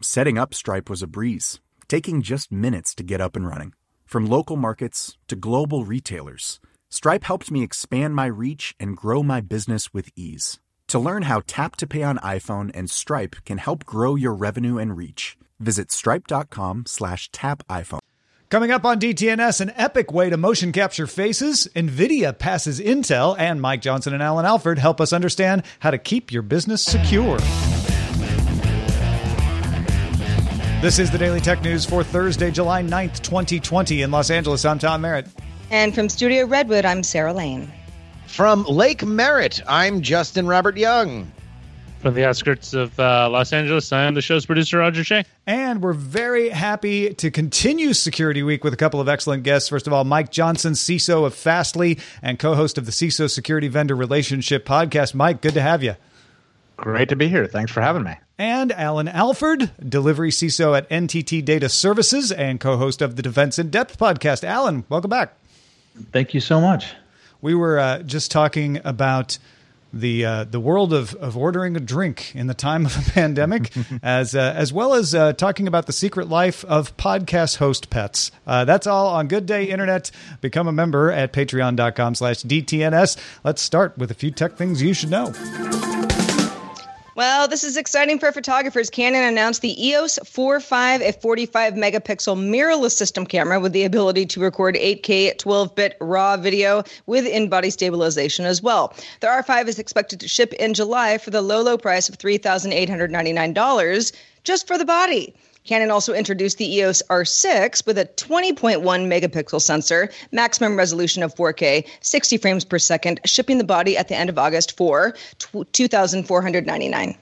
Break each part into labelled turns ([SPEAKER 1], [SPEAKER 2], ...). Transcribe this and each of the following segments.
[SPEAKER 1] Setting up Stripe was a breeze, taking just minutes to get up and running. From local markets to global retailers, Stripe helped me expand my reach and grow my business with ease. To learn how Tap to Pay on iPhone and Stripe can help grow your revenue and reach, visit stripe.com slash tap iPhone.
[SPEAKER 2] Coming up on DTNS, an epic way to motion capture faces, NVIDIA passes Intel, and Mike Johnson and Alan Alford help us understand how to keep your business secure. This is the Daily Tech News for Thursday, July 9th, 2020. In Los Angeles, I'm Tom Merritt.
[SPEAKER 3] And from Studio Redwood, I'm Sarah Lane.
[SPEAKER 4] From Lake Merritt, I'm Justin Robert Young.
[SPEAKER 5] From the outskirts of uh, Los Angeles, I am the show's producer, Roger Chang.
[SPEAKER 2] And we're very happy to continue Security Week with a couple of excellent guests. First of all, Mike Johnson, CISO of Fastly and co host of the CISO Security Vendor Relationship podcast. Mike, good to have you.
[SPEAKER 6] Great to be here. Thanks for having me.
[SPEAKER 2] And Alan Alford, delivery CISO at NTT Data Services and co host of the Defense in Depth podcast. Alan, welcome back.
[SPEAKER 6] Thank you so much.
[SPEAKER 2] We were uh, just talking about the uh, the world of, of ordering a drink in the time of a pandemic, as uh, as well as uh, talking about the secret life of podcast host pets. Uh, that's all on Good Day Internet. Become a member at patreon.com slash DTNS. Let's start with a few tech things you should know.
[SPEAKER 3] Well, this is exciting for photographers. Canon announced the EOS 4.5 a 45 megapixel mirrorless system camera with the ability to record 8K 12-bit RAW video with in-body stabilization as well. The R5 is expected to ship in July for the low, low price of $3,899 just for the body. Canon also introduced the EOS R6 with a 20.1 megapixel sensor, maximum resolution of 4K, 60 frames per second, shipping the body at the end of August for 2499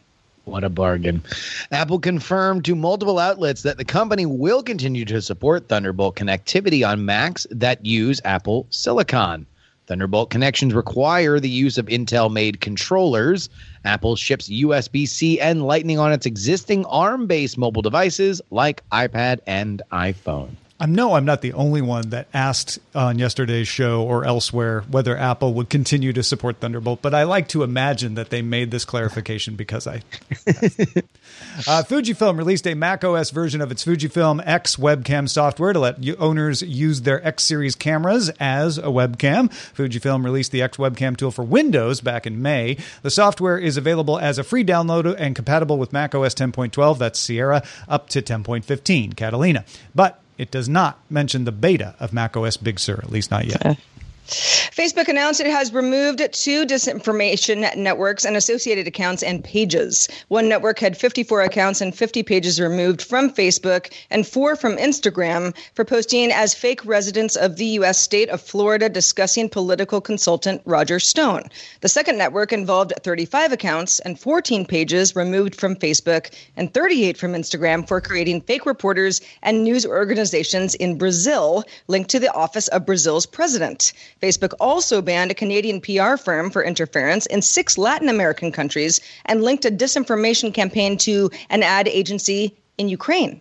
[SPEAKER 4] what a bargain. Apple confirmed to multiple outlets that the company will continue to support Thunderbolt connectivity on Macs that use Apple Silicon. Thunderbolt connections require the use of Intel made controllers. Apple ships USB C and Lightning on its existing ARM based mobile devices like iPad and iPhone.
[SPEAKER 2] I know I'm not the only one that asked on yesterday's show or elsewhere whether Apple would continue to support Thunderbolt, but I like to imagine that they made this clarification because I. uh, Fujifilm released a Mac OS version of its Fujifilm X webcam software to let owners use their X series cameras as a webcam. Fujifilm released the X webcam tool for Windows back in May. The software is available as a free download and compatible with Mac OS 10.12, that's Sierra, up to 10.15, Catalina. But it does not mention the beta of macOS Big Sur, at least not yet.
[SPEAKER 3] Facebook announced it has removed two disinformation networks and associated accounts and pages. One network had 54 accounts and 50 pages removed from Facebook and four from Instagram for posting as fake residents of the U.S. state of Florida discussing political consultant Roger Stone. The second network involved 35 accounts and 14 pages removed from Facebook and 38 from Instagram for creating fake reporters and news organizations in Brazil linked to the office of Brazil's president. Facebook also banned a Canadian PR firm for interference in six Latin American countries and linked a disinformation campaign to an ad agency in Ukraine.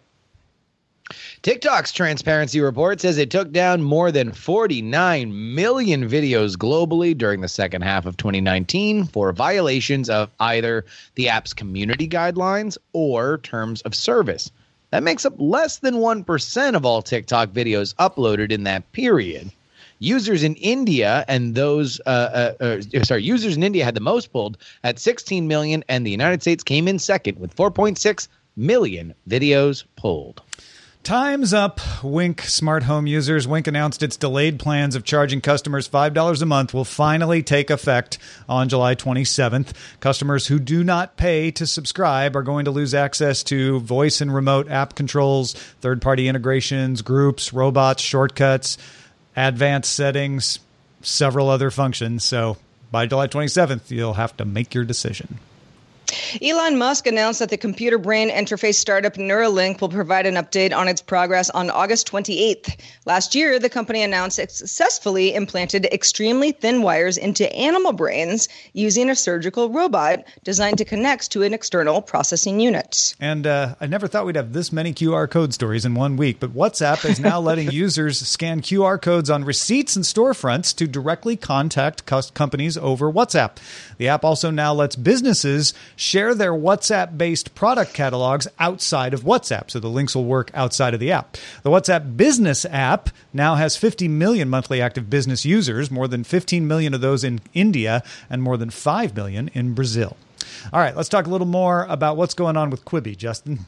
[SPEAKER 4] TikTok's transparency report says it took down more than 49 million videos globally during the second half of 2019 for violations of either the app's community guidelines or terms of service. That makes up less than 1% of all TikTok videos uploaded in that period. Users in India and those, uh, uh, uh, sorry, users in India had the most pulled at 16 million, and the United States came in second with 4.6 million videos pulled.
[SPEAKER 2] Time's up, Wink smart home users. Wink announced its delayed plans of charging customers $5 a month will finally take effect on July 27th. Customers who do not pay to subscribe are going to lose access to voice and remote app controls, third party integrations, groups, robots, shortcuts, advanced settings, several other functions. So by July 27th, you'll have to make your decision.
[SPEAKER 3] Elon Musk announced that the computer brain interface startup Neuralink will provide an update on its progress on August 28th. Last year, the company announced it successfully implanted extremely thin wires into animal brains using a surgical robot designed to connect to an external processing unit.
[SPEAKER 2] And uh, I never thought we'd have this many QR code stories in one week, but WhatsApp is now letting users scan QR codes on receipts and storefronts to directly contact companies over WhatsApp. The app also now lets businesses share their WhatsApp based product catalogs outside of WhatsApp. So the links will work outside of the app. The WhatsApp Business app now has 50 million monthly active business users, more than 15 million of those in India, and more than 5 million in Brazil. All right, let's talk a little more about what's going on with Quibi, Justin.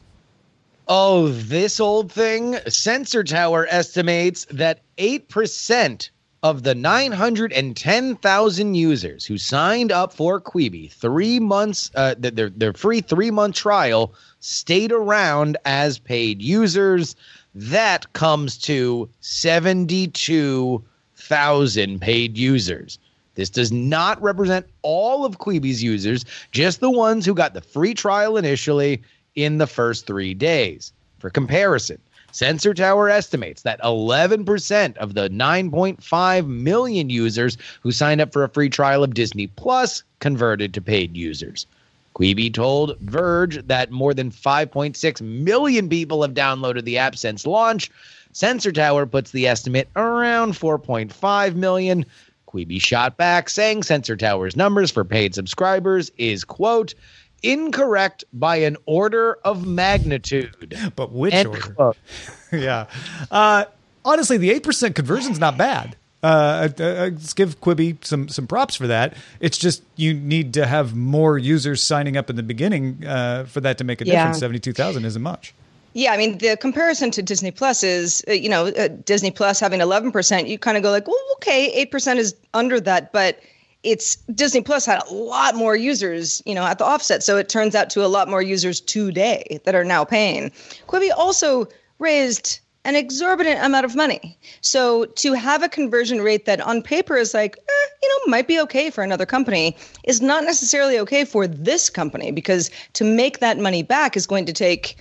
[SPEAKER 4] Oh, this old thing? Sensor Tower estimates that 8% of the 910,000 users who signed up for Quibi, three months, uh, their, their free three month trial stayed around as paid users. That comes to 72,000 paid users. This does not represent all of Quibi's users, just the ones who got the free trial initially in the first three days. For comparison, Sensor Tower estimates that 11% of the 9.5 million users who signed up for a free trial of Disney Plus converted to paid users. Quibi told Verge that more than 5.6 million people have downloaded the app since launch. Sensor Tower puts the estimate around 4.5 million. Quibi shot back saying Sensor Tower's numbers for paid subscribers is quote incorrect by an order of magnitude.
[SPEAKER 2] But which End order? Quote. yeah. Uh, honestly, the eight percent conversion is not bad. Uh, uh, uh, let's give Quibi some some props for that. It's just you need to have more users signing up in the beginning uh, for that to make a yeah. difference. Seventy two thousand isn't much.
[SPEAKER 3] Yeah, I mean the comparison to Disney Plus is, uh, you know, uh, Disney Plus having eleven percent. You kind of go like, well, okay, eight percent is under that, but it's Disney Plus had a lot more users, you know, at the offset. So it turns out to a lot more users today that are now paying. Quibi also raised an exorbitant amount of money. So to have a conversion rate that on paper is like, eh, you know, might be okay for another company is not necessarily okay for this company because to make that money back is going to take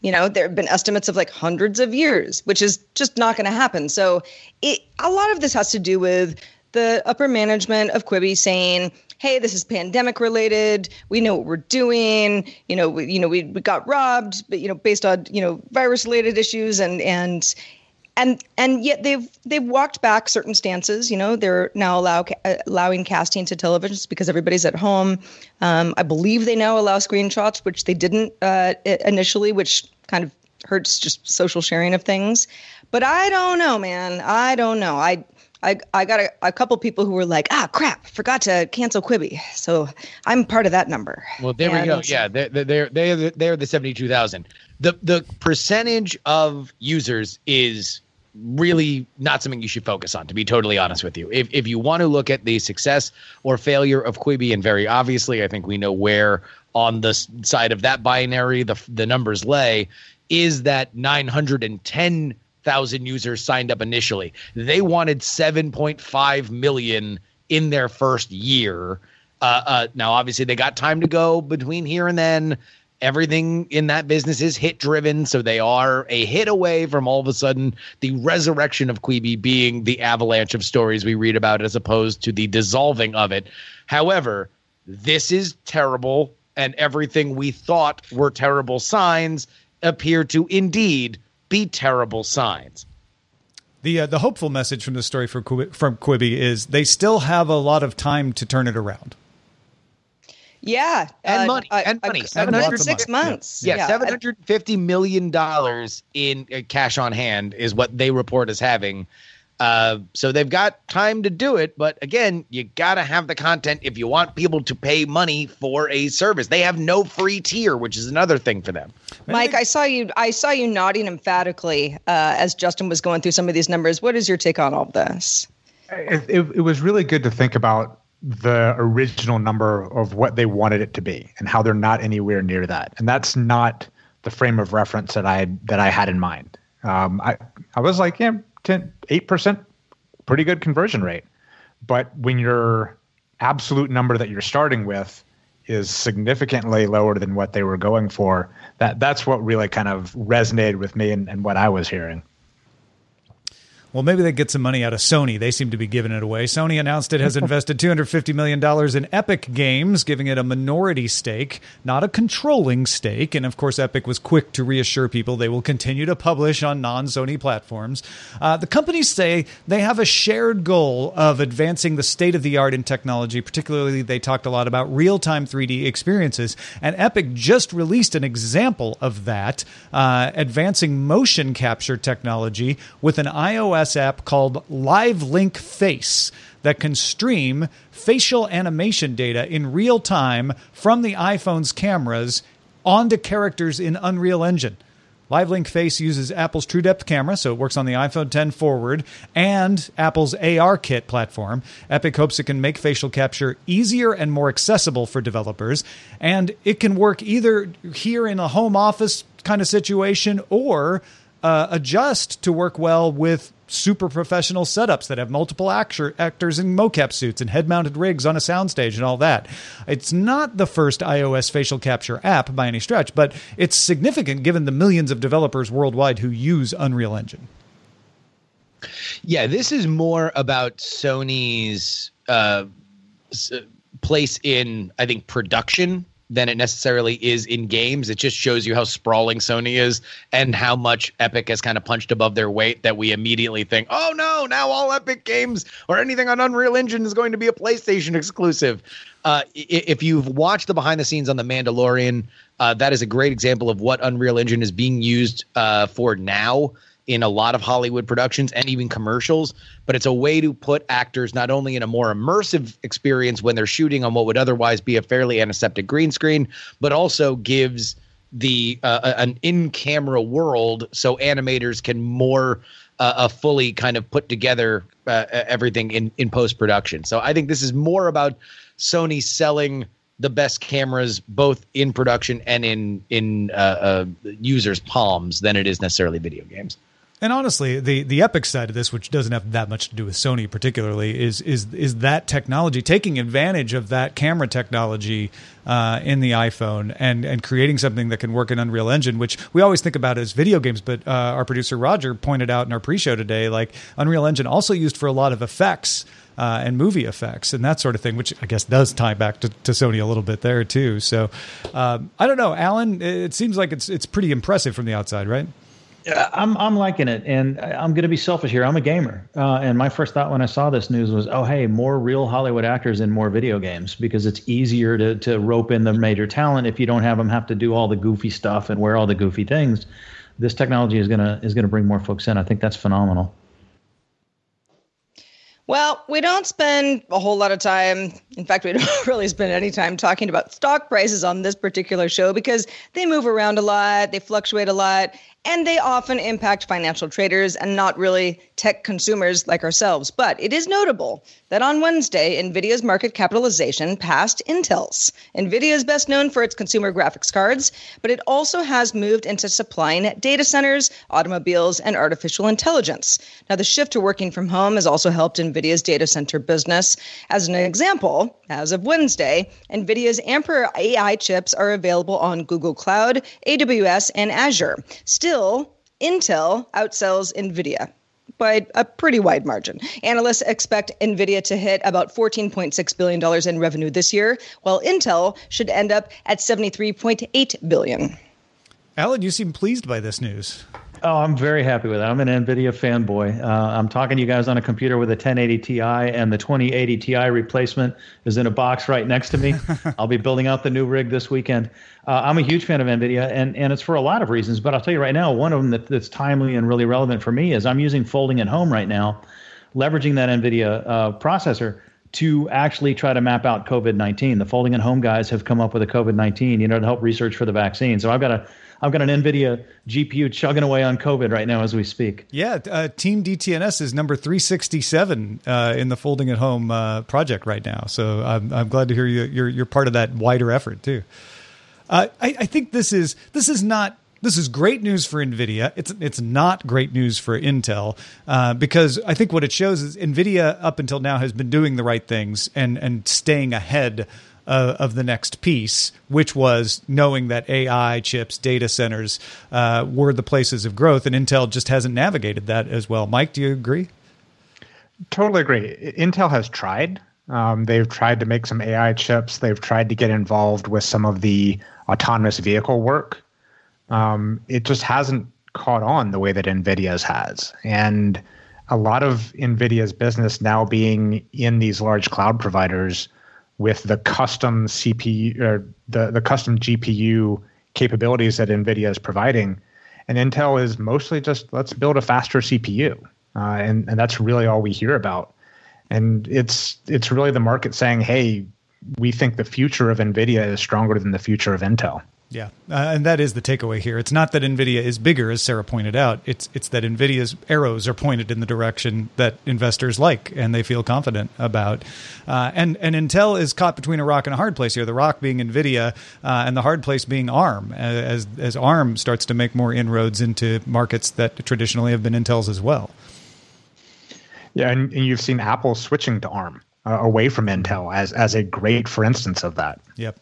[SPEAKER 3] you know there have been estimates of like hundreds of years which is just not going to happen so it, a lot of this has to do with the upper management of Quibi saying, "Hey, this is pandemic related. We know what we're doing. You know, we, you know, we, we got robbed, but you know, based on you know virus related issues and and." And and yet they've they've walked back certain stances. You know they're now allow allowing casting to televisions because everybody's at home. Um, I believe they now allow screenshots, which they didn't uh, initially, which kind of hurts just social sharing of things. But I don't know, man. I don't know. I I, I got a, a couple people who were like, ah, crap, forgot to cancel Quibi. So I'm part of that number.
[SPEAKER 4] Well, there and we go. Yeah, they're they're they're the, they're the seventy two thousand. The the percentage of users is really not something you should focus on. To be totally honest with you, if if you want to look at the success or failure of Quibi, and very obviously, I think we know where on the side of that binary the the numbers lay, is that nine hundred and ten thousand users signed up initially. They wanted 7.5 million in their first year. Uh, uh, now, obviously, they got time to go between here and then. Everything in that business is hit driven, so they are a hit away from all of a sudden the resurrection of Quibi being the avalanche of stories we read about, as opposed to the dissolving of it. However, this is terrible, and everything we thought were terrible signs appear to indeed be terrible signs.
[SPEAKER 2] The uh, the hopeful message from the story from Quibi, from Quibi is they still have a lot of time to turn it around.
[SPEAKER 3] Yeah,
[SPEAKER 4] and uh, money, uh, and money.
[SPEAKER 3] Seven hundred six months.
[SPEAKER 4] Yeah, yeah. seven hundred fifty million dollars in uh, cash on hand is what they report as having. Uh, so they've got time to do it, but again, you got to have the content if you want people to pay money for a service. They have no free tier, which is another thing for them.
[SPEAKER 3] Mike, I saw you. I saw you nodding emphatically uh, as Justin was going through some of these numbers. What is your take on all of this?
[SPEAKER 6] It, it, it was really good to think about the original number of what they wanted it to be and how they're not anywhere near that. And that's not the frame of reference that I that I had in mind. Um, I I was like, yeah, 10, 8%, pretty good conversion rate. But when your absolute number that you're starting with is significantly lower than what they were going for, that that's what really kind of resonated with me and, and what I was hearing.
[SPEAKER 2] Well, maybe they get some money out of Sony. They seem to be giving it away. Sony announced it has invested $250 million in Epic Games, giving it a minority stake, not a controlling stake. And of course, Epic was quick to reassure people they will continue to publish on non Sony platforms. Uh, the companies say they have a shared goal of advancing the state of the art in technology. Particularly, they talked a lot about real time 3D experiences. And Epic just released an example of that, uh, advancing motion capture technology with an iOS app called Live Link Face that can stream facial animation data in real time from the iPhone's cameras onto characters in Unreal Engine. Live Link Face uses Apple's True Depth camera, so it works on the iPhone 10 forward and Apple's AR Kit platform. Epic hopes it can make facial capture easier and more accessible for developers, and it can work either here in a home office kind of situation or uh, adjust to work well with super professional setups that have multiple actor, actors in mocap suits and head mounted rigs on a soundstage and all that. It's not the first iOS facial capture app by any stretch, but it's significant given the millions of developers worldwide who use Unreal Engine.
[SPEAKER 4] Yeah, this is more about Sony's uh, place in, I think, production than it necessarily is in games. It just shows you how sprawling Sony is and how much Epic has kind of punched above their weight that we immediately think, oh no, now all Epic games or anything on Unreal Engine is going to be a PlayStation exclusive. Uh, if you've watched the behind the scenes on The Mandalorian, uh, that is a great example of what Unreal Engine is being used uh, for now in a lot of Hollywood productions and even commercials, but it's a way to put actors not only in a more immersive experience when they're shooting on what would otherwise be a fairly antiseptic green screen, but also gives the uh, an in-camera world so animators can more uh, fully kind of put together uh, everything in in post production. So I think this is more about Sony selling the best cameras both in production and in in uh, uh, users' palms than it is necessarily video games.
[SPEAKER 2] And honestly, the the Epic side of this, which doesn't have that much to do with Sony particularly, is is is that technology taking advantage of that camera technology uh, in the iPhone and and creating something that can work in Unreal Engine, which we always think about as video games. But uh, our producer Roger pointed out in our pre-show today, like Unreal Engine also used for a lot of effects. Uh, and movie effects and that sort of thing, which I guess does tie back to, to Sony a little bit there too. So um, I don't know, Alan. It seems like it's it's pretty impressive from the outside, right?
[SPEAKER 6] I'm I'm liking it, and I'm going to be selfish here. I'm a gamer, uh, and my first thought when I saw this news was, "Oh, hey, more real Hollywood actors in more video games because it's easier to to rope in the major talent if you don't have them have to do all the goofy stuff and wear all the goofy things." This technology is gonna is gonna bring more folks in. I think that's phenomenal.
[SPEAKER 3] Well, we don't spend a whole lot of time. In fact, we don't really spend any time talking about stock prices on this particular show because they move around a lot, they fluctuate a lot, and they often impact financial traders and not really tech consumers like ourselves. But it is notable that on Wednesday, NVIDIA's market capitalization passed Intel's. NVIDIA is best known for its consumer graphics cards, but it also has moved into supplying data centers, automobiles, and artificial intelligence. Now, the shift to working from home has also helped NVIDIA's data center business. As an example, as of Wednesday, NVIDIA's Ampere AI chips are available on Google Cloud, AWS, and Azure. Still, still, Intel outsells NVIDIA by a pretty wide margin. Analysts expect NVIDIA to hit about $14.6 billion in revenue this year, while Intel should end up at 73.8 billion.
[SPEAKER 2] Alan, you seem pleased by this news.
[SPEAKER 7] Oh, I'm very happy with it. I'm an NVIDIA fanboy. Uh, I'm talking to you guys on a computer with a 1080 Ti, and the 2080 Ti replacement is in a box right next to me. I'll be building out the new rig this weekend. Uh, I'm a huge fan of NVIDIA, and, and it's for a lot of reasons. But I'll tell you right now, one of them that, that's timely and really relevant for me is I'm using Folding at Home right now, leveraging that NVIDIA uh, processor to actually try to map out COVID 19. The Folding at Home guys have come up with a COVID 19, you know, to help research for the vaccine. So I've got a I've got an NVIDIA GPU chugging away on COVID right now as we speak.
[SPEAKER 2] Yeah, uh, Team DTNS is number 367 uh, in the Folding at Home uh, project right now. So I'm, I'm glad to hear you, you're, you're part of that wider effort too. Uh, I, I think this is this is not this is great news for Nvidia. It's it's not great news for Intel uh, because I think what it shows is Nvidia up until now has been doing the right things and and staying ahead. Uh, of the next piece, which was knowing that AI chips, data centers uh, were the places of growth, and Intel just hasn't navigated that as well. Mike, do you agree?
[SPEAKER 6] Totally agree. Intel has tried. Um, they've tried to make some AI chips. They've tried to get involved with some of the autonomous vehicle work. Um, it just hasn't caught on the way that NVIDIA's has. And a lot of NVIDIA's business now being in these large cloud providers with the custom CPU or the, the custom GPU capabilities that NVIDIA is providing. And Intel is mostly just let's build a faster CPU. Uh, and, and that's really all we hear about. And it's it's really the market saying, hey, we think the future of NVIDIA is stronger than the future of Intel.
[SPEAKER 2] Yeah, uh, and that is the takeaway here. It's not that Nvidia is bigger, as Sarah pointed out. It's it's that Nvidia's arrows are pointed in the direction that investors like and they feel confident about. Uh, and and Intel is caught between a rock and a hard place here. The rock being Nvidia, uh, and the hard place being ARM. As as ARM starts to make more inroads into markets that traditionally have been Intel's as well.
[SPEAKER 6] Yeah, and, and you've seen Apple switching to ARM uh, away from Intel as as a great for instance of that.
[SPEAKER 2] Yep.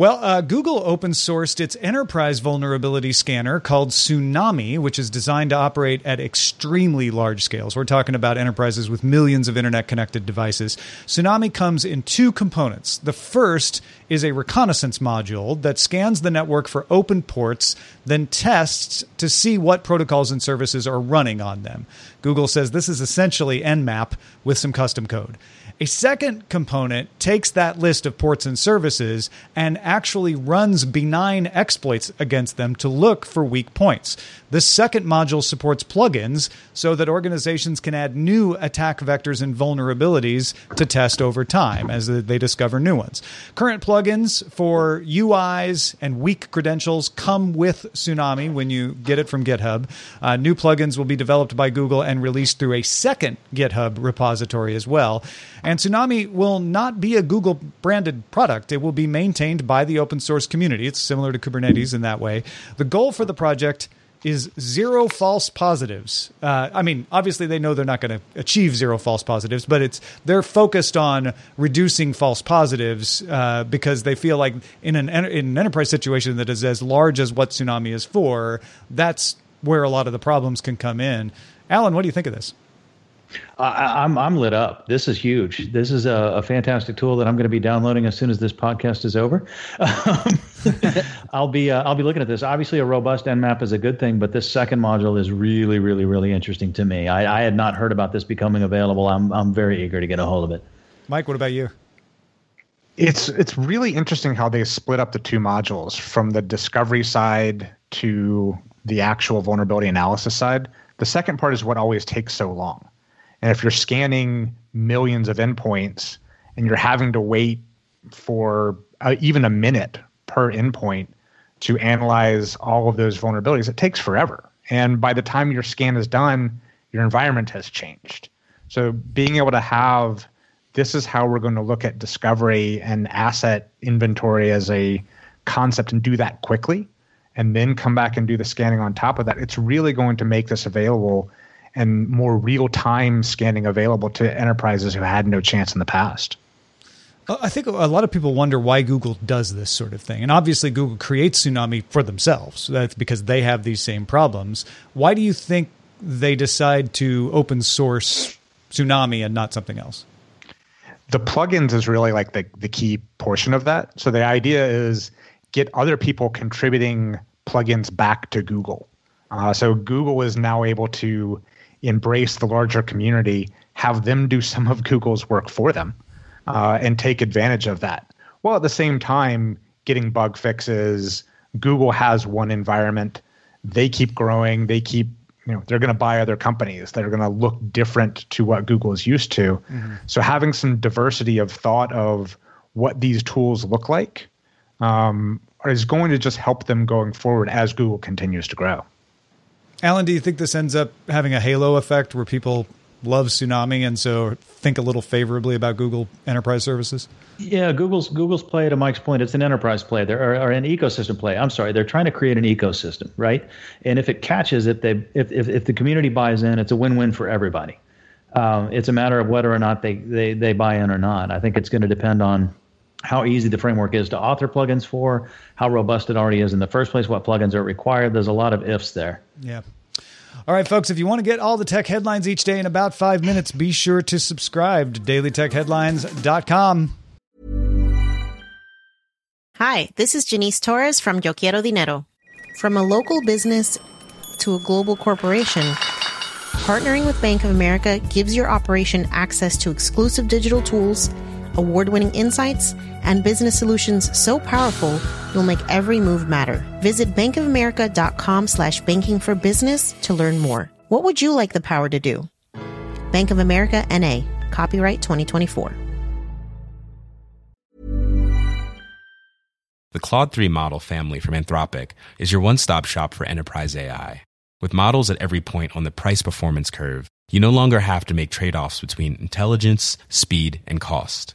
[SPEAKER 2] Well, uh, Google open sourced its enterprise vulnerability scanner called Tsunami, which is designed to operate at extremely large scales. We're talking about enterprises with millions of internet connected devices. Tsunami comes in two components. The first is a reconnaissance module that scans the network for open ports, then tests to see what protocols and services are running on them. Google says this is essentially Nmap with some custom code. A second component takes that list of ports and services and actually runs benign exploits against them to look for weak points. This second module supports plugins so that organizations can add new attack vectors and vulnerabilities to test over time as they discover new ones. Current plugins for UIs and weak credentials come with Tsunami when you get it from GitHub. Uh, new plugins will be developed by Google and released through a second GitHub repository as well. And Tsunami will not be a Google branded product. It will be maintained by the open source community. It's similar to Kubernetes in that way. The goal for the project is zero false positives. Uh, I mean, obviously they know they're not going to achieve zero false positives, but it's they're focused on reducing false positives uh, because they feel like in an in an enterprise situation that is as large as what Tsunami is for, that's where a lot of the problems can come in. Alan, what do you think of this?
[SPEAKER 7] I, am I'm, I'm lit up. This is huge. This is a, a, fantastic tool that I'm going to be downloading as soon as this podcast is over. Um, I'll be uh, I'll be looking at this. Obviously, a robust Nmap is a good thing, but this second module is really, really, really interesting to me. I, I had not heard about this becoming available. I'm I'm very eager to get a hold of it.
[SPEAKER 2] Mike, what about you?
[SPEAKER 6] It's it's really interesting how they split up the two modules from the discovery side to the actual vulnerability analysis side. The second part is what always takes so long and if you're scanning millions of endpoints and you're having to wait for uh, even a minute per endpoint to analyze all of those vulnerabilities, it takes forever. And by the time your scan is done, your environment has changed. So being able to have this is how we're going to look at discovery and asset inventory as a concept and do that quickly and then come back and do the scanning on top of that it's really going to make this available and more real time scanning available to enterprises who had no chance in the past.
[SPEAKER 2] I think a lot of people wonder why Google does this sort of thing. And obviously, Google creates Tsunami for themselves. That's because they have these same problems. Why do you think they decide to open source Tsunami and not something else?
[SPEAKER 6] The plugins is really like the, the key portion of that. So the idea is get other people contributing plugins back to Google Uh, so Google is now able to embrace the larger community, have them do some of Google's work for them, uh, and take advantage of that. While at the same time, getting bug fixes. Google has one environment. They keep growing. They keep, you know, they're going to buy other companies that are going to look different to what Google is used to. Mm-hmm. So having some diversity of thought of what these tools look like um, is going to just help them going forward as Google continues to grow.
[SPEAKER 2] Alan, do you think this ends up having a halo effect where people love Tsunami and so think a little favorably about Google Enterprise Services?
[SPEAKER 7] Yeah, Google's Google's play to Mike's point, it's an enterprise play. There or, or, an ecosystem play. I'm sorry, they're trying to create an ecosystem, right? And if it catches, if they if if, if the community buys in, it's a win-win for everybody. Um, it's a matter of whether or not they, they they buy in or not. I think it's going to depend on how easy the framework is to author plugins for, how robust it already is in the first place, what plugins are required. There's a lot of ifs there.
[SPEAKER 2] Yeah. All right, folks, if you want to get all the tech headlines each day in about five minutes, be sure to subscribe to dailytechheadlines.com.
[SPEAKER 8] Hi, this is Janice Torres from Yo Quiero Dinero. From a local business to a global corporation, partnering with Bank of America gives your operation access to exclusive digital tools, award winning insights, and business solutions so powerful you'll make every move matter. Visit bankofamerica.com slash banking for business to learn more. What would you like the power to do? Bank of America NA, copyright 2024.
[SPEAKER 9] The Claude 3 model family from Anthropic is your one stop shop for enterprise AI. With models at every point on the price performance curve, you no longer have to make trade offs between intelligence, speed, and cost.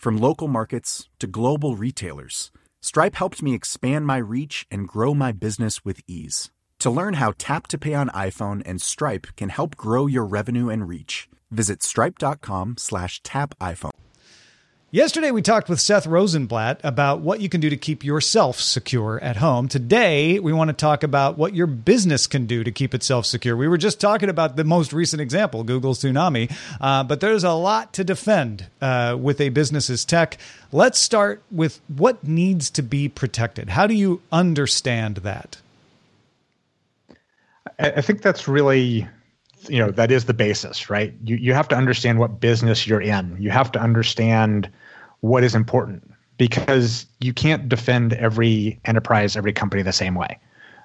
[SPEAKER 1] From local markets to global retailers, Stripe helped me expand my reach and grow my business with ease. To learn how Tap to Pay on iPhone and Stripe can help grow your revenue and reach, visit stripe.com slash tap iPhone.
[SPEAKER 2] Yesterday, we talked with Seth Rosenblatt about what you can do to keep yourself secure at home. Today, we want to talk about what your business can do to keep itself secure. We were just talking about the most recent example, Google's Tsunami, uh, but there's a lot to defend uh, with a business's tech. Let's start with what needs to be protected. How do you understand that?
[SPEAKER 6] I think that's really you know that is the basis right? You you have to understand what business you're in. You have to understand what is important because you can't defend every enterprise every company the same way.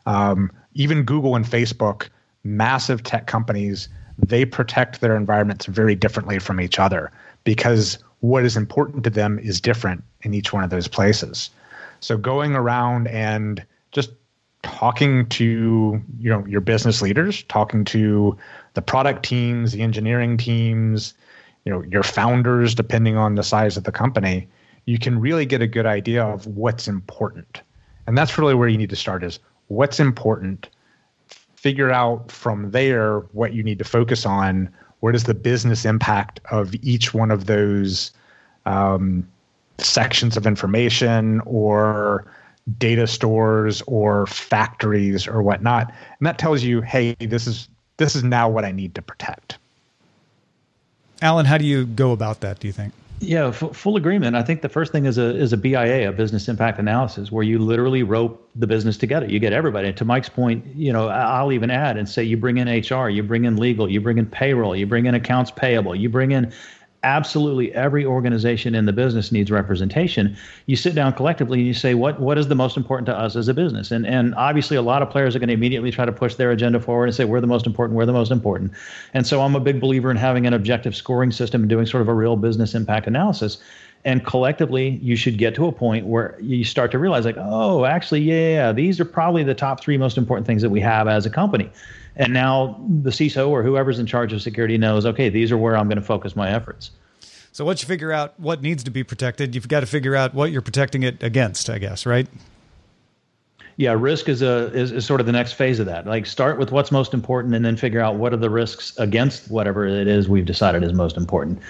[SPEAKER 6] Um, even google and facebook massive tech companies they protect their environments very differently from each other because what is important to them is different in each one of those places. So going around and just talking to you know your business leaders talking to the product teams the engineering teams you know your founders depending on the size of the company you can really get a good idea of what's important. And that's really where you need to start is what's important? Figure out from there what you need to focus on. What is the business impact of each one of those um, sections of information or data stores or factories or whatnot and that tells you hey this is this is now what i need to protect
[SPEAKER 2] alan how do you go about that do you think
[SPEAKER 7] yeah, f- full agreement. I think the first thing is a is a BIA, a business impact analysis, where you literally rope the business together. You get everybody. And to Mike's point, you know, I'll even add and say you bring in HR, you bring in legal, you bring in payroll, you bring in accounts payable, you bring in absolutely every organization in the business needs representation. You sit down collectively and you say, what what is the most important to us as a business? And and obviously, a lot of players are going to immediately try to push their agenda forward and say, we're the most important, we're the most important. And so I'm a big believer in having an objective scoring system and doing sort of a real business impact analysis. And collectively, you should get to a point where you start to realize, like, oh, actually, yeah, these are probably the top three most important things that we have as a company. And now the CISO or whoever's in charge of security knows, okay, these are where I'm going to focus my efforts.
[SPEAKER 2] So once you figure out what needs to be protected, you've got to figure out what you're protecting it against, I guess, right?
[SPEAKER 7] Yeah, risk is a is, is sort of the next phase of that. Like start with what's most important and then figure out what are the risks against whatever it is we've decided is most important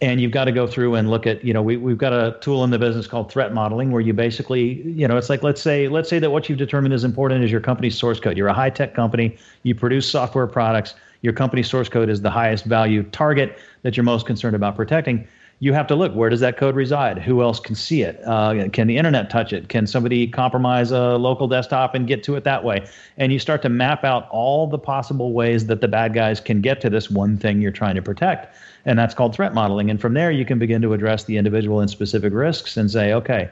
[SPEAKER 7] and you've got to go through and look at you know we, we've got a tool in the business called threat modeling where you basically you know it's like let's say let's say that what you've determined is important is your company's source code. You're a high tech company you produce software products your company's source code is the highest value target that you're most concerned about protecting. You have to look where does that code reside? Who else can see it? Uh, can the internet touch it? Can somebody compromise a local desktop and get to it that way? And you start to map out all the possible ways that the bad guys can get to this one thing you're trying to protect and that's called threat modeling. And from there, you can begin to address the individual and specific risks and say, okay,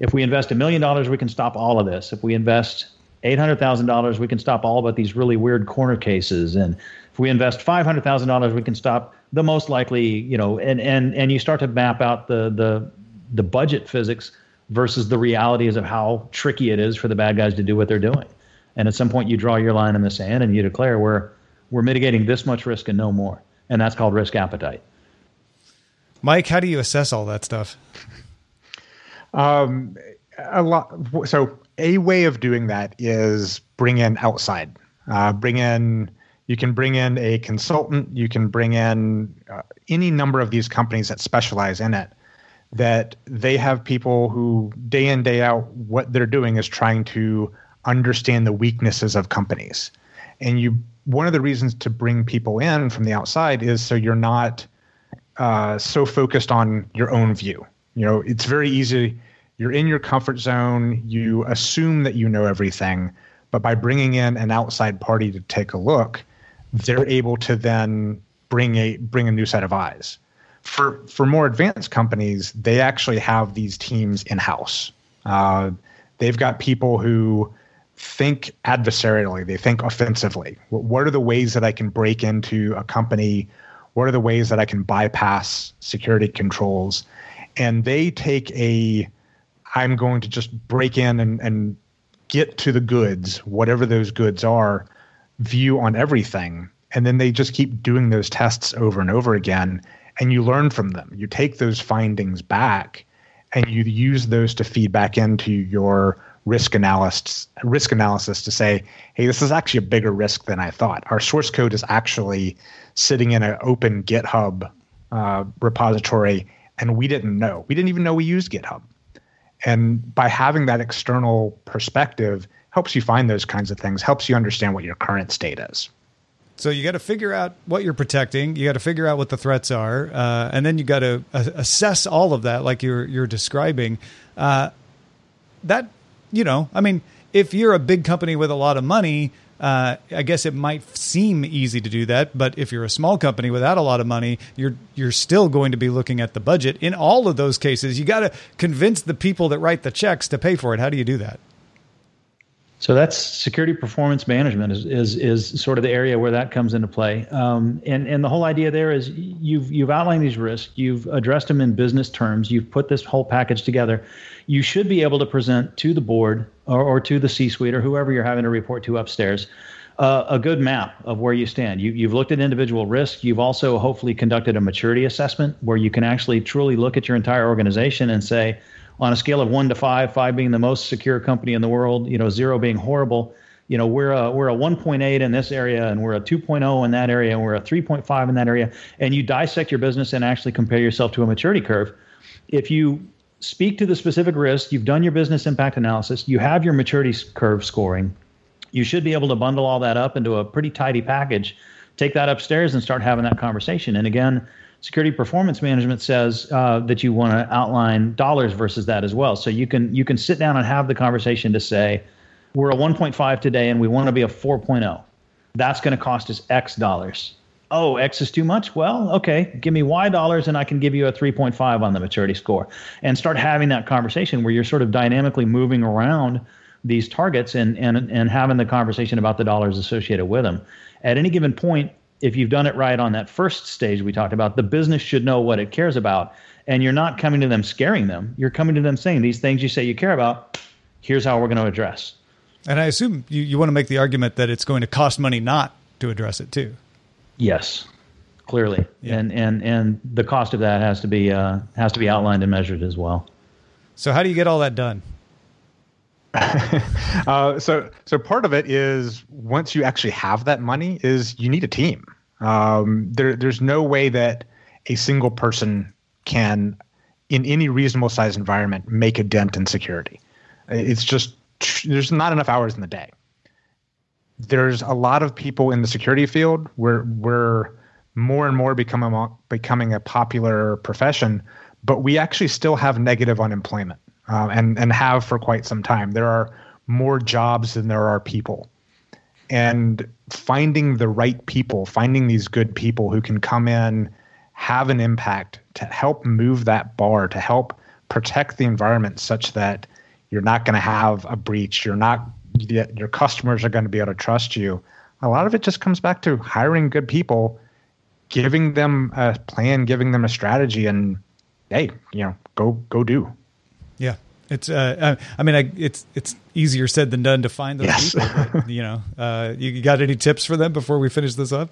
[SPEAKER 7] if we invest a million dollars, we can stop all of this. If we invest $800,000, we can stop all but these really weird corner cases. And if we invest $500,000, we can stop the most likely, you know, and, and, and you start to map out the, the, the budget physics versus the realities of how tricky it is for the bad guys to do what they're doing. And at some point, you draw your line in the sand and you declare we're, we're mitigating this much risk and no more and that's called risk appetite.
[SPEAKER 2] Mike, how do you assess all that stuff?
[SPEAKER 6] Um, a lot. So a way of doing that is bring in outside. Uh, bring in. You can bring in a consultant. You can bring in uh, any number of these companies that specialize in it. That they have people who day in day out what they're doing is trying to understand the weaknesses of companies, and you one of the reasons to bring people in from the outside is so you're not uh, so focused on your own view. You know, it's very easy. You're in your comfort zone. You assume that you know everything, but by bringing in an outside party to take a look, they're able to then bring a bring a new set of eyes. For for more advanced companies, they actually have these teams in house. Uh, they've got people who think adversarially, they think offensively. What are the ways that I can break into a company? What are the ways that I can bypass security controls? And they take a, I'm going to just break in and, and get to the goods, whatever those goods are, view on everything. And then they just keep doing those tests over and over again. And you learn from them. You take those findings back and you use those to feed back into your risk analysis risk analysis to say, hey, this is actually a bigger risk than I thought. Our source code is actually sitting in an open GitHub uh, repository, and we didn't know. We didn't even know we used GitHub. And by having that external perspective, helps you find those kinds of things, helps you understand what your current state is.
[SPEAKER 2] So you got to figure out what you're protecting. You got to figure out what the threats are, uh, and then you got to uh, assess all of that, like you're you're describing. Uh, that you know, I mean, if you're a big company with a lot of money, uh, I guess it might seem easy to do that, but if you're a small company without a lot of money, you're you're still going to be looking at the budget. In all of those cases, you got to convince the people that write the checks to pay for it. How do you do that?
[SPEAKER 7] So that's security performance management is, is, is sort of the area where that comes into play. Um, and, and the whole idea there is you've, you've outlined these risks, you've addressed them in business terms, you've put this whole package together. You should be able to present to the board or, or to the C suite or whoever you're having to report to upstairs uh, a good map of where you stand. You, you've looked at individual risks. You've also hopefully conducted a maturity assessment where you can actually truly look at your entire organization and say, on a scale of one to five, five being the most secure company in the world, you know, zero being horrible. You know, we're a we're a 1.8 in this area, and we're a 2.0 in that area, and we're a 3.5 in that area. And you dissect your business and actually compare yourself to a maturity curve. If you speak to the specific risk, you've done your business impact analysis, you have your maturity curve scoring, you should be able to bundle all that up into a pretty tidy package, take that upstairs and start having that conversation. And again, security performance management says uh, that you want to outline dollars versus that as well. So you can you can sit down and have the conversation to say, we're a 1.5 today and we want to be a 4.0. That's going to cost us X dollars. oh, X is too much. Well, okay, give me Y dollars and I can give you a 3.5 on the maturity score. And start having that conversation where you're sort of dynamically moving around these targets and, and, and having the conversation about the dollars associated with them. At any given point, if you've done it right on that first stage we talked about, the business should know what it cares about. And you're not coming to them scaring them. You're coming to them saying these things you say you care about, here's how we're going to address.
[SPEAKER 2] And I assume you, you want to make the argument that it's going to cost money not to address it too.
[SPEAKER 7] Yes, clearly, yeah. and and and the cost of that has to be uh, has to be outlined and measured as well.
[SPEAKER 2] So how do you get all that done?
[SPEAKER 6] uh, so so part of it is once you actually have that money is you need a team. Um, there there's no way that a single person can in any reasonable size environment make a dent in security. It's just there's not enough hours in the day. There's a lot of people in the security field where we're more and more becoming becoming a popular profession, but we actually still have negative unemployment um, and and have for quite some time. There are more jobs than there are people, and finding the right people, finding these good people who can come in, have an impact to help move that bar, to help protect the environment, such that you're not going to have a breach. You're not your customers are going to be able to trust you. A lot of it just comes back to hiring good people, giving them a plan, giving them a strategy, and hey, you know, go go do.
[SPEAKER 2] Yeah, it's. Uh, I mean, I, it's it's easier said than done to find those yes. people. But, you know, uh, you got any tips for them before we finish this up?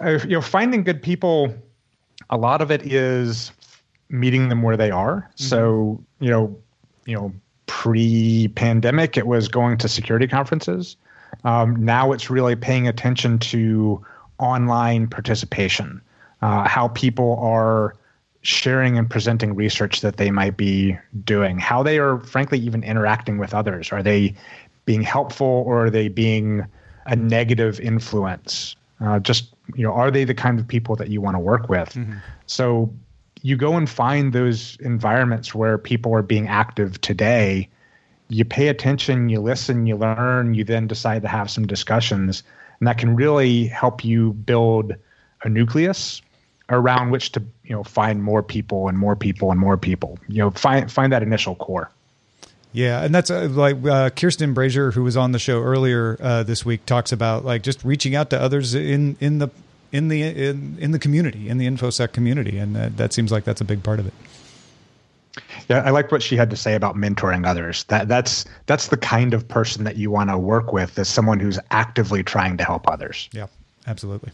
[SPEAKER 6] Uh, you know, finding good people. A lot of it is meeting them where they are. Mm-hmm. So you know, you know, pre-pandemic, it was going to security conferences. Um, now it's really paying attention to online participation, uh, how people are sharing and presenting research that they might be doing, how they are, frankly, even interacting with others. Are they being helpful or are they being a negative influence? Uh, just you know, are they the kind of people that you want to work with? Mm-hmm. So you go and find those environments where people are being active today. You pay attention, you listen, you learn, you then decide to have some discussions, and that can really help you build a nucleus around which to you know find more people and more people and more people. You know, find find that initial core.
[SPEAKER 2] Yeah, and that's uh, like uh, Kirsten Brazier, who was on the show earlier uh, this week, talks about like just reaching out to others in in the in the in, in the community, in the infosec community, and that, that seems like that's a big part of it.
[SPEAKER 6] Yeah, I like what she had to say about mentoring others. That that's that's the kind of person that you want to work with, as someone who's actively trying to help others.
[SPEAKER 2] Yeah, absolutely.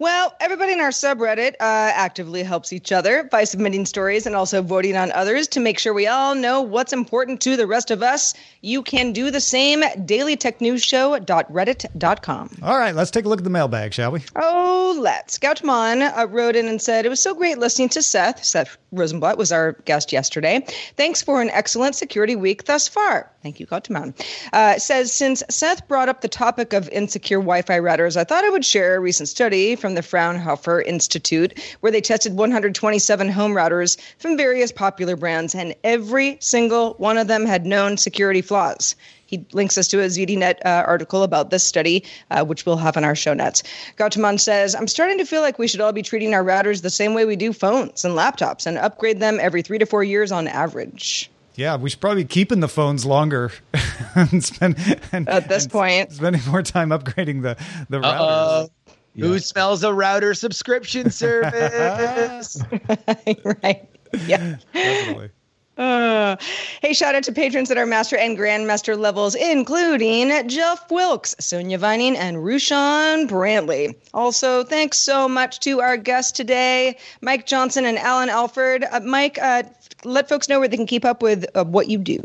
[SPEAKER 3] Well, everybody in our subreddit uh, actively helps each other by submitting stories and also voting on others to make sure we all know what's important to the rest of us. You can do the same. At dailytechnewsshow.reddit.com.
[SPEAKER 2] All right, let's take a look at the mailbag, shall we?
[SPEAKER 3] Oh, let's. Gautman uh, wrote in and said, It was so great listening to Seth. Seth Rosenblatt was our guest yesterday. Thanks for an excellent security week thus far. Thank you, Gautman. Uh, says, Since Seth brought up the topic of insecure Wi Fi routers, I thought I would share a recent study from the Fraunhofer Institute, where they tested 127 home routers from various popular brands, and every single one of them had known security flaws. He links us to a ZDNet uh, article about this study, uh, which we'll have on our show notes. Gautaman says, I'm starting to feel like we should all be treating our routers the same way we do phones and laptops and upgrade them every three to four years on average.
[SPEAKER 2] Yeah, we should probably be keeping the phones longer and spend and,
[SPEAKER 3] at this
[SPEAKER 2] and
[SPEAKER 3] point
[SPEAKER 2] spending more time upgrading the the routers. Uh-oh.
[SPEAKER 4] Yeah. Who smells a router subscription service?
[SPEAKER 3] right. Yeah. Definitely. Uh, hey, shout out to patrons at our master and grandmaster levels, including Jeff Wilkes, Sonia Vining, and Rushan Brantley. Also, thanks so much to our guests today, Mike Johnson and Alan Alford. Uh, Mike, uh, let folks know where they can keep up with uh, what you do.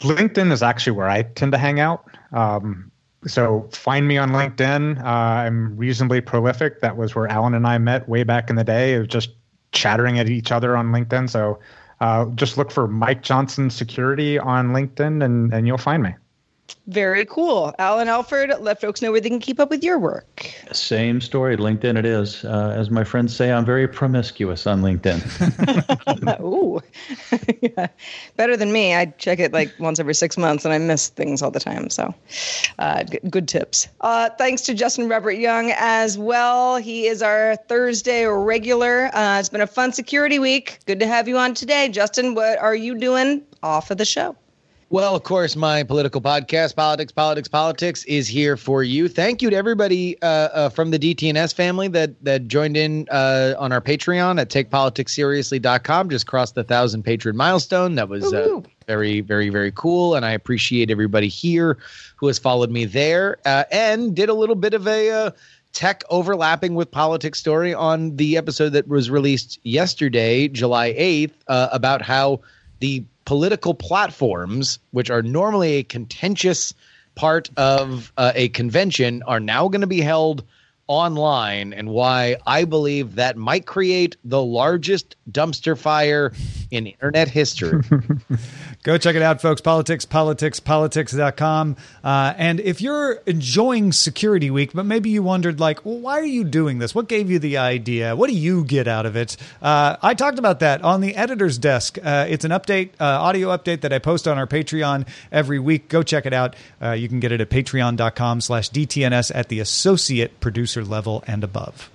[SPEAKER 6] LinkedIn is actually where I tend to hang out. Um, so find me on LinkedIn. Uh, I'm reasonably prolific. That was where Alan and I met way back in the day. It was just chattering at each other on LinkedIn. So uh, just look for Mike Johnson Security on LinkedIn, and and you'll find me.
[SPEAKER 3] Very cool. Alan Alford, let folks know where they can keep up with your work.
[SPEAKER 7] Same story. LinkedIn it is. Uh, as my friends say, I'm very promiscuous on LinkedIn.
[SPEAKER 3] Ooh. yeah. Better than me. I check it like once every six months and I miss things all the time. So uh, g- good tips. Uh, thanks to Justin Robert Young as well. He is our Thursday regular. Uh, it's been a fun security week. Good to have you on today. Justin, what are you doing off of the show?
[SPEAKER 4] Well, of course, my political podcast, Politics, Politics, Politics, is here for you. Thank you to everybody uh, uh, from the DTNS family that that joined in uh, on our Patreon at TakePoliticsSeriously.com. Just crossed the thousand patron milestone. That was uh, very, very, very cool, and I appreciate everybody here who has followed me there uh, and did a little bit of a uh, tech overlapping with politics story on the episode that was released yesterday, July eighth, about how the political platforms, which are normally a contentious part of uh, a convention, are now going to be held online, and why I believe that might create the largest dumpster fire in internet history.
[SPEAKER 2] Go check it out, folks. Politics, politics, politics.com. Uh, and if you're enjoying Security Week, but maybe you wondered, like, well, why are you doing this? What gave you the idea? What do you get out of it? Uh, I talked about that on the editor's desk. Uh, it's an update, uh, audio update that I post on our Patreon every week. Go check it out. Uh, you can get it at patreon.com slash DTNS at the associate producer level and above.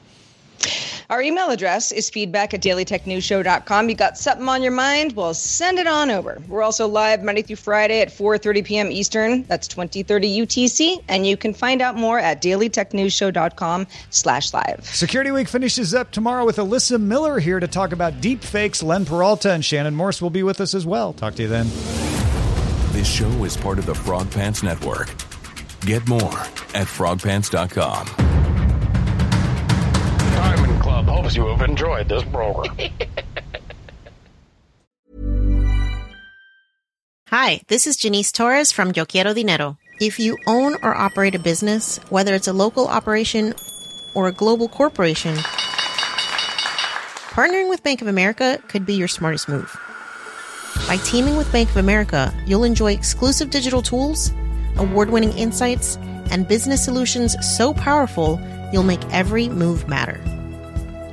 [SPEAKER 3] Our email address is feedback at dailytechnewsshow.com. You got something on your mind? Well, send it on over. We're also live Monday through Friday at 4.30 p.m. Eastern. That's 2030 UTC. And you can find out more at dailytechnewsshow.com slash live.
[SPEAKER 2] Security Week finishes up tomorrow with Alyssa Miller here to talk about deep fakes. Len Peralta and Shannon Morse will be with us as well. Talk to you then.
[SPEAKER 10] This show is part of the Frog Pants Network. Get more at frogpants.com.
[SPEAKER 11] Diamond Club hopes you have enjoyed this program.
[SPEAKER 8] Hi, this is Janice Torres from Yo Quiero Dinero. If you own or operate a business, whether it's a local operation or a global corporation, partnering with Bank of America could be your smartest move. By teaming with Bank of America, you'll enjoy exclusive digital tools, award winning insights, and business solutions so powerful you'll make every move matter.